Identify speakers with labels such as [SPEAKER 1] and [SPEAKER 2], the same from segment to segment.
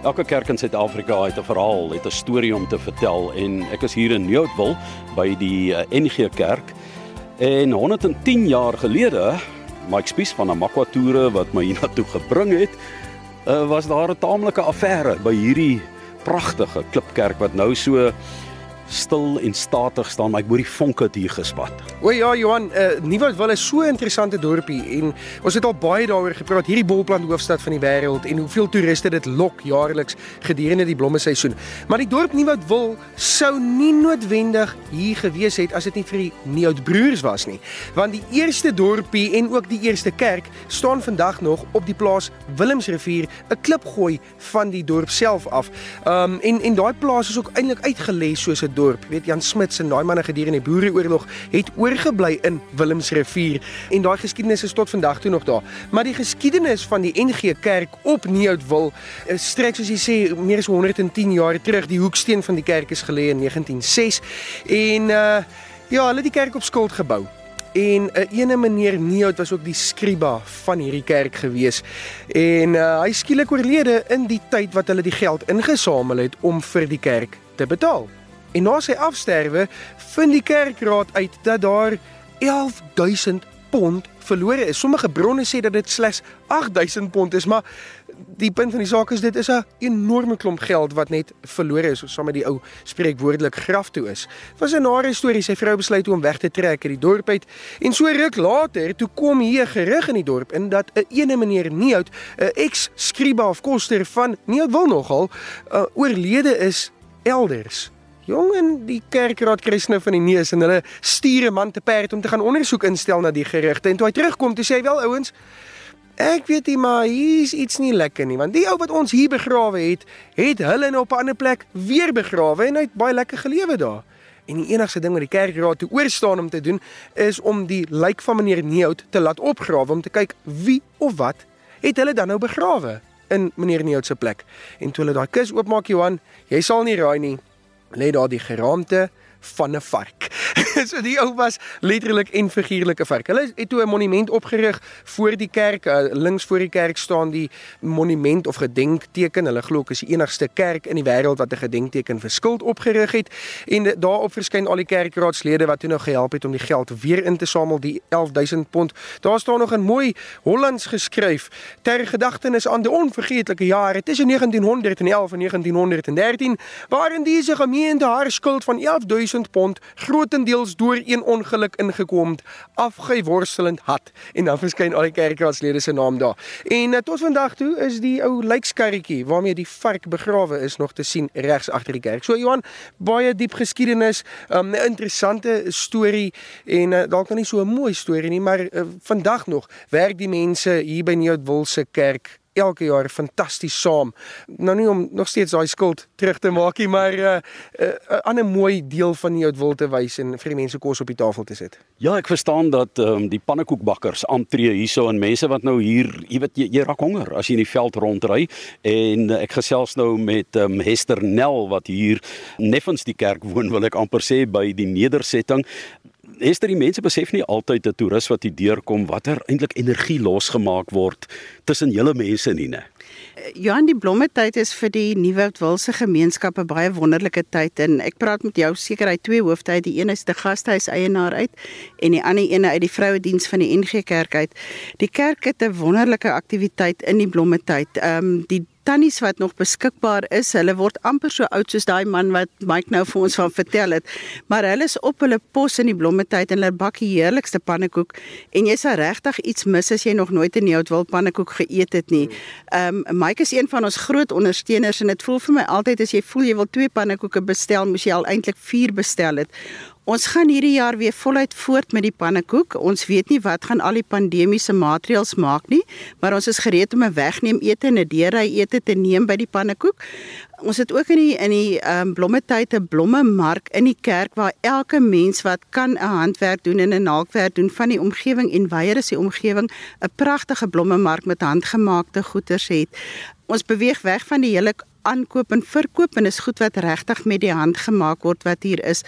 [SPEAKER 1] Elke kerk in Suid-Afrika het 'n verhaal, het 'n storie om te vertel en ek is hier in Nieuwoudtville by die eh, NG Kerk. En 110 jaar gelede, Mike Spies van Amakwa Toere wat my hiernatoe gebring het, uh, was daar 'n taamlike affære by hierdie pragtige klipkerk wat nou so stil en statig staan, maar ek hoor die vonke het hier gespat.
[SPEAKER 2] O ja, Johan, uh, Nieuwoudtville is so 'n interessante dorpie en ons het al baie daaroor gepraat, hierdie bolplant hoofstad van die wêreld en hoeveel toeriste dit lok jaarliks gedurende die blommeseisoen. Maar die dorp Nieuwoudtville sou nie noodwendig hier gewees het as dit nie vir die Nieuwoudbroers was nie. Want die eerste dorpie en ook die eerste kerk staan vandag nog op die plaas Willemsrivier, 'n klipgooi van die dorp self af. Um en en daai plaas is ook eintlik uitgelê soos 'n dorp. Weet Jan Smits en daai manne gedurende die Boereoorlog het oorgebly in Willemsrivier en daai geskiedenis is tot vandag toe nog daar. Maar die geskiedenis van die NG Kerk op Nieuwoudtville eh, strek soos jy sê meer as 110 jaar terug. Die hoeksteen van die kerk is gelê in 1906 en uh ja, hulle het die kerk op skuld gebou. En 'n uh, ene meneer Neout was ook die skriba van hierdie kerk gewees. En uh, hy skielik oorlede in die tyd wat hulle die geld ingesamel het om vir die kerk te betaal. En na sy afsterwe vind die kerkraad uit dat daar 11000 pond verlore is. Sommige bronne sê dat dit slegs 8000 pond is, maar die punt van die saak is dit is 'n enorme klomp geld wat net verlore is, saam met die ou spreekwoordelik graf toe is. Was 'n nare storie, sy vrou besluit om weg te trek uit die dorp uit en so ruk later toe kom hier gerug in die dorp in dat 'n ene meneer Niehout, 'n ex-skriba of koster van Niehout wil nogal uh, oorlede is elders. Jong en die kerkraad kry nou van die neus en hulle stuur 'n man te perd om te gaan ondersoek instel na die gerugte. En toe hy terugkom, toe sê hy wel ouens, ek weet nie maar hier's iets nie lekker nie, want die ou wat ons hier begrawe het, het hulle nou op 'n ander plek weer begrawe en hy het baie lekker gelewe daar. En die enigste ding wat die kerkraad toe oorstaan om te doen, is om die lijk van meneer Neout te laat opgrawe om te kyk wie of wat het hulle dan nou begrawe in meneer Neout se plek. En toe hulle daai kus oopmaak Johan, jy sal nie raai nie, lê daar die geraamte van 'n vark. so die ou was letterlik en figuurlik 'n vark. Hulle het toe 'n monument opgerig voor die kerk. Uh, links voor die kerk staan die monument of gedenkteken. Hulle glo dit is die enigste kerk in die wêreld wat 'n gedenkteken vir skuld opgerig het. En daarop verskyn al die kerkraadslede wat toe nou gehelp het om die geld weer in te samel, die 11000 pond. Daar staan nog in mooi Hollands geskryf ter gedagtenis aan die onvergeetlike jare tussen 1911 en 1913 waarin diese gemeente haar skuld van 11000 pond grootendeels deur een ongeluk ingekom het, afgeworstelend had. En dan verskyn al die kerkraadslede se naam daar. En uh, tot vandag toe is die ou lijkskarretjie waarmee die vark begrawe is nog te sien regs agter die kerk. So Johan, baie diep geskiedenis, um, 'n interessante storie en uh, dalk nog nie so 'n mooi storie nie, maar uh, vandag nog werk die mense hier by Nieuwoudtville se kerk elke jaar fantasties saam. Nou nie om nog steeds daai skuld terug te maak nie, maar 'n uh, uh, uh, ander mooi deel van die wil te wys en vir die mense kos op die tafel te sit.
[SPEAKER 1] Ja, ek verstaan dat ehm um, die pannekoekbakkers aantree hierso en mense wat nou hier, jy weet jy, jy raak honger as jy in die veld rondry en uh, ek gesels nou met ehm um, Hester Nel wat hier neffens die kerk woon, wil ek amper sê by die nedersetting. Hester, die mense besef nie altyd 'n toerist wat hier deurkom watter eintlik energie losgemaak word tussen julle mense nie, né?
[SPEAKER 3] Johan die blommetyd is vir die Nuwewoudwilse gemeenskap 'n baie wonderlike tyd en ek praat met jou seker uit twee hoofde. Die een is die gastehuis eienaar uit en die ander een uit die vrouediens van die NG Kerk uit. Die kerk het 'n wonderlike aktiwiteit in die blommetyd. Ehm um, die tannies wat nog beskikbaar is, hulle word amper so oud soos daai man wat Mike nou vir ons van vertel het. Maar hulle is op hulle pos in die blommetyd en hulle bak die heerlikste pannekoek en jy sal regtig iets mis as jy nog nooit 'n Nieuwoudtwil pannekoek geëet het nie. Ehm um, Mike is een van ons groot ondersteuners en dit voel vir my altyd as jy voel jy wil twee pannekoeke bestel, moes jy al eintlik 4 bestel het. Ons gaan hierdie jaar weer voluit voort met die pannekoek. Ons weet nie wat gaan al die pandemiese maatreëls maak nie, maar ons is gereed om 'n wegneem ete en 'n deurry ete te neem by die pannekoek. Ons het ook in die in die ehm um, blommetyd 'n blommemark in die kerk waar elke mens wat kan 'n handwerk doen en 'n naaldwerk doen van die omgewing en weier is die omgewing 'n pragtige blommemark met handgemaakte goeder het. Ons beweeg weg van die hele aankoop en verkoop en is goed wat regtig met die hand gemaak word wat hier is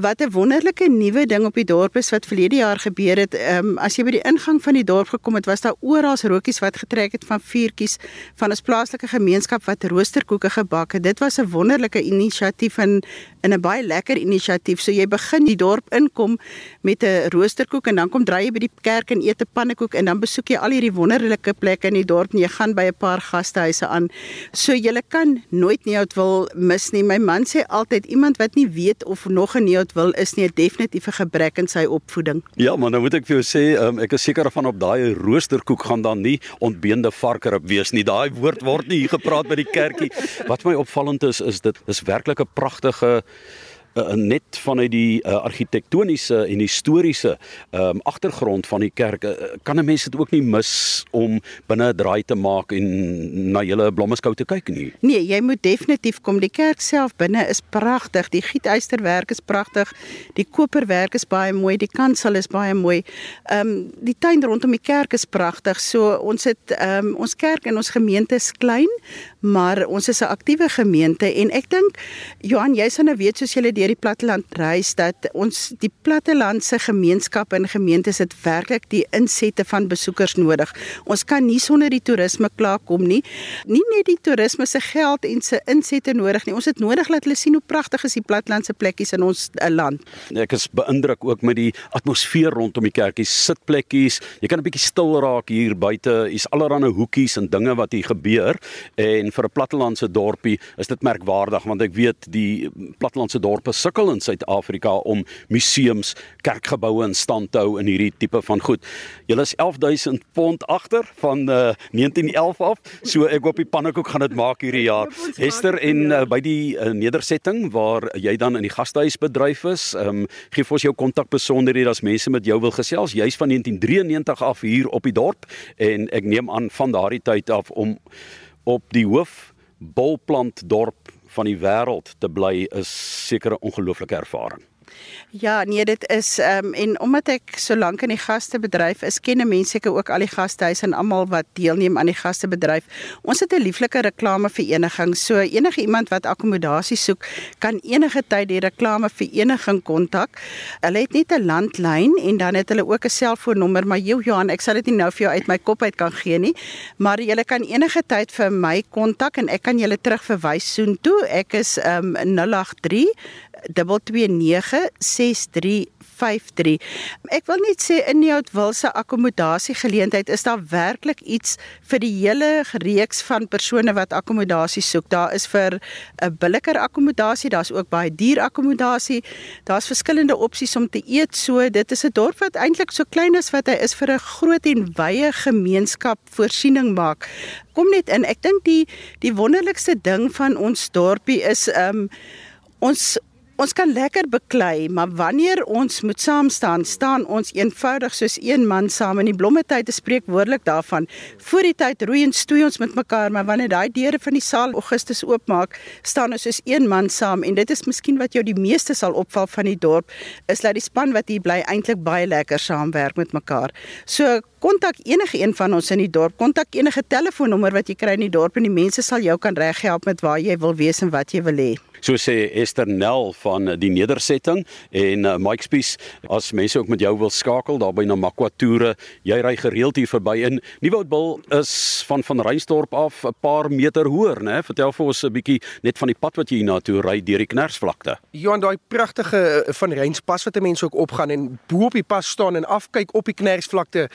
[SPEAKER 3] wat 'n wonderlike nuwe ding op die dorp is wat verlede jaar gebeur het. Ehm um, as jy by die ingang van die dorp gekom het, was daar oral rokies wat getrek het van vuurtjies van ons plaaslike gemeenskap wat roosterkoeke gebak het. Dit was 'n wonderlike inisiatief en in 'n baie lekker inisiatief. So jy begin die dorp inkom met 'n roosterkoek en dan kom draai jy by die kerk en eet 'n pannekoek en dan besoek jy al hierdie wonderlike plekke in die dorp en jy gaan by 'n paar gastehuise aan. So jy kan nooit nie uit wil mis nie. My man sê altyd iemand wat nie weet of nog 'n wat wil is nie 'n definitiewe gebrek in sy opvoeding.
[SPEAKER 1] Ja, maar nou moet ek vir jou sê, um, ek is seker van op daai roosterkoek gaan dan nie ontbeende varkerop wees nie. Daai woord word nie hier gepraat by die kerkie. Wat my opvallend is, is dit is werklik 'n pragtige uh, net vanuit die uh, argitektoniese en historiese um, agtergrond van die kerk uh, kan 'n mens dit ook nie mis om binne 'n draai te maak en na julle blommeskou te kyk nie.
[SPEAKER 3] Nee, jy moet definitief kom. Die kerk self binne is pragtig. Die gietysterwerk is pragtig. Die koperwerk is baie mooi. Die kansel is baie mooi. Ehm um, die tuin rondom die kerk is pragtig. So ons het ehm um, ons kerk en ons gemeente is klein, maar ons is 'n aktiewe gemeente en ek dink Johan, jy sal nou weet soos jy deur die platteland reis dat ons die plattelandse gemeenskappe en gemeentes het werklik die insette van besoekers nodig. Ons kan nie sonder die toerisme klaarkom nie. Nie net die toerisme se geld en se insette nodig nie. Ons het nodig dat hulle sien hoe pragtig is die plattelandse plekkies in ons eh, land.
[SPEAKER 1] Ek is beïndruk ook met die atmosfeer rondom die kerkie, sitplekkies. Jy kan 'n bietjie stil raak hier buite. Hier's allerlei hoekies en dinge wat hier gebeur en vir 'n plattelandse dorpie is dit merkwaardig want ek weet die plattelandse dorpe sukkel in Suid-Afrika om museums, kerkgeboue in stand te hou in hierdie tipe van goed. Julle is 11000 pond agter van uh, eh, 1911 af, so ek hoop die pannekoek gaan dit maak hierdie jaar. Hester en uh, by die uh, nedersetting waar jy dan in die gastehuis bedryf is, ehm um, gee vir ons jou kontak besonderhede as mense met jou wil gesels. Jy's van 1993 af hier op die dorp en ek neem aan van daardie tyd af om op die hoof bolplant dorp van die wêreld te bly is seker 'n ongelooflike ervaring.
[SPEAKER 3] Ja, nee, dit is ehm um, en omdat ek so lank in die gastebedryf is, ken mense seker ook al die gastehuise en almal wat deelneem aan die gastebedryf. Ons het 'n lieflike reklamevereniging. So enige iemand wat akkommodasie soek, kan enige tyd die reklamevereniging kontak. Hulle het net 'n landlyn en dan het hulle ook 'n selfoonnommer, maar jou Johan, ek sal dit nie nou vir jou uit my kop uit kan gee nie, maar jy kan enige tyd vir my kontak en ek kan julle terugverwys soontoe. Ek is ehm um, 083 2296353. Ek wil net sê in die Oudtshoorn akkommodasie geleentheid is daar werklik iets vir die hele reeks van persone wat akkommodasie soek. Daar is vir 'n billiker akkommodasie, daar's ook baie duur akkommodasie. Daar's verskillende opsies om te eet. So dit is 'n dorp wat eintlik so klein is wat hy is vir 'n groot en wye gemeenskap voorsiening maak. Kom net in. Ek dink die die wonderlikste ding van ons dorpie is um ons Ons kan lekker beklei, maar wanneer ons moet saam staan, staan ons eenvoudig soos een man saam in die blommetyd te spreek woordelik daarvan. Voor die tyd roei en stoei ons met mekaar, maar wanneer daai deure van die saal Augustus oopmaak, staan ons soos een man saam en dit is miskien wat jou die meeste sal opval van die dorp, is dat die span wat hier bly eintlik baie lekker saamwerk met mekaar. So kontak enige een van ons in die dorp, kontak enige telefoonnommer wat jy kry in die dorp en die mense sal jou kan reghelp met waar jy wil wees en wat jy wil hê
[SPEAKER 1] so sê Esther Nel van die nedersetting en uh, Mike Spies as mense ook met jou wil skakel daar by Namakwa toere jy ry gereeld hier verby in. Nieuwoudtbil is van van Reinstorp af 'n paar meter hoër nê vertel vir ons 'n bietjie net van die pad wat jy hier na toe ry deur die Knersvlakte.
[SPEAKER 2] En daai pragtige eh, van Reinspas wat mense ook opgaan en bo op die pas staan en afkyk op die Knersvlakte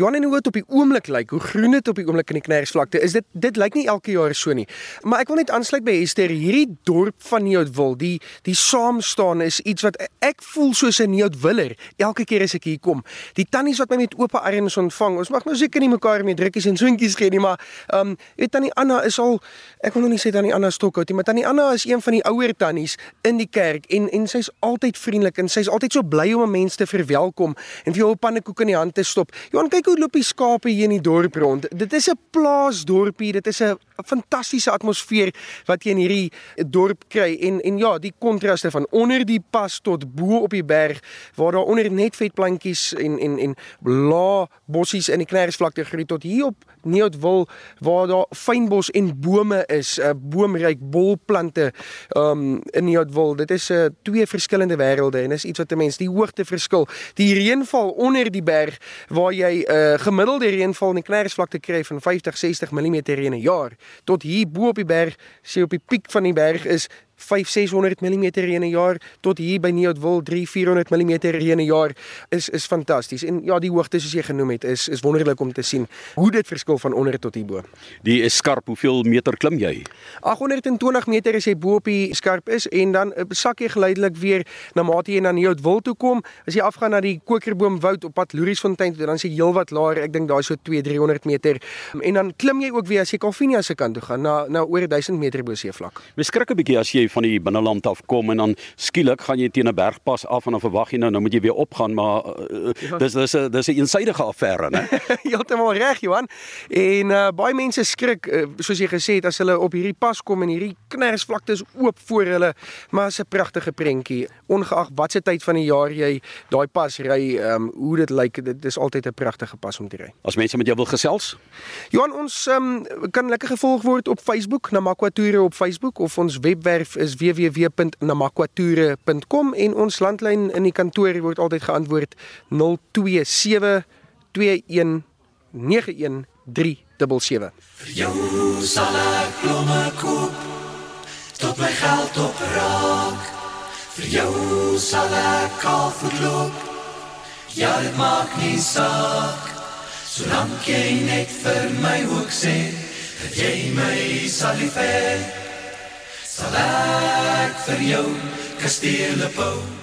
[SPEAKER 2] Johan en hoe dit op die oomblik lyk, hoe groen dit op die oomblik in die Knersvlakte, is dit dit lyk nie elke jaar so nie. Maar ek wil net aansluit by Esther, hierdie dorp van Nieuwoudtwil, die die saam staan is iets wat ek voel soos 'n Nieuwoudtwiller elke keer as ek hier kom. Die tannies wat my met oop arms ontvang. Ons mag nou seker nie mekaar met drukkies en soentjies gee nie, maar ehm um, weet tannie Anna is al ek wil nog nie sê tannie Anna Stokhout nie, maar tannie Anna is een van die ouer tannies in die kerk en en sy's altyd vriendelik en sy's altyd so bly om 'n mens te verwelkom en vir jou 'n pannekoek in die hand te stop. Johan kyk hoe loop die skape hier in die dorp rond. Dit is 'n plaasdorpie, dit is 'n 'n fantastiese atmosfeer wat jy in hierdie dorp kry en en ja, die kontraste van onder die pas tot bo op die berg waar daar onder net vetplantjies en en en lae bossies in die knersvlakte groei tot hier op Neoudwil waar daar fynbos en bome is, 'n uh, boomryk bolplante um in Neoudwil. Dit is 'n uh, twee verskillende wêrelde en is iets wat 'n mens die hoogte verskil. Die reënval onder die berg waar jy 'n uh, gemiddelde reënval in die knersvlakte kry van 50 60 mm in 'n jaar tot hier bo op die berg, sê op die piek van die berg is 5-600 mm reën 'n jaar tot hier by Neoudwil 3-400 mm reën 'n jaar is is fantasties. En ja, die hoogte soos jy genoem het is is wonderlik om te sien hoe dit verskil van onder tot hier bo.
[SPEAKER 1] Die is skarp. Hoeveel meter klim jy?
[SPEAKER 2] 820 meter as jy bo op die skarp is en dan eh, sak jy geleidelik weer na mate jy na Neoudwil toe kom. As jy afgaan na die Kokerboomwoud op pad Louriesfontein toe, dan is jy heelwat laer. Ek dink daai so 2-300 meter. En dan klim jy ook weer as jy Calvinia se kant toe gaan na na oor 1000 meter bo seevlak.
[SPEAKER 1] Mens skrik 'n bietjie as jy van die binneland af kom en dan skielik gaan jy teen 'n bergpas af en dan verwag jy nou nou moet jy weer opgaan maar uh, ja. dis dis 'n dis 'n eensidedige affære né?
[SPEAKER 2] Heeltemal reg Johan. En uh, baie mense skrik uh, soos jy gesê het as hulle op hierdie pas kom en hierdie knersvlakte is oop voor hulle. Maar is 'n pragtige prentjie. Ongeag watse tyd van die jaar jy daai pas ry um, hoe dit lyk dit is altyd 'n pragtige pas om te ry.
[SPEAKER 1] As mense met jou wil gesels?
[SPEAKER 2] Johan ons um, kan lekker gevolg word op Facebook na Makwa Toure op Facebook of ons webwerf is www www.namakwature.com en ons landlyn in die kantoor word altyd geantwoord 027 2191 377. Vir jou sal ek blomme koop tot my geld opraak. Vir jou sal ek kafoet loop. Ja, dit maak nie saak. Solank jy net vir my hoek sê, dat jy my sal lief hê sal ek vir jou kastele bou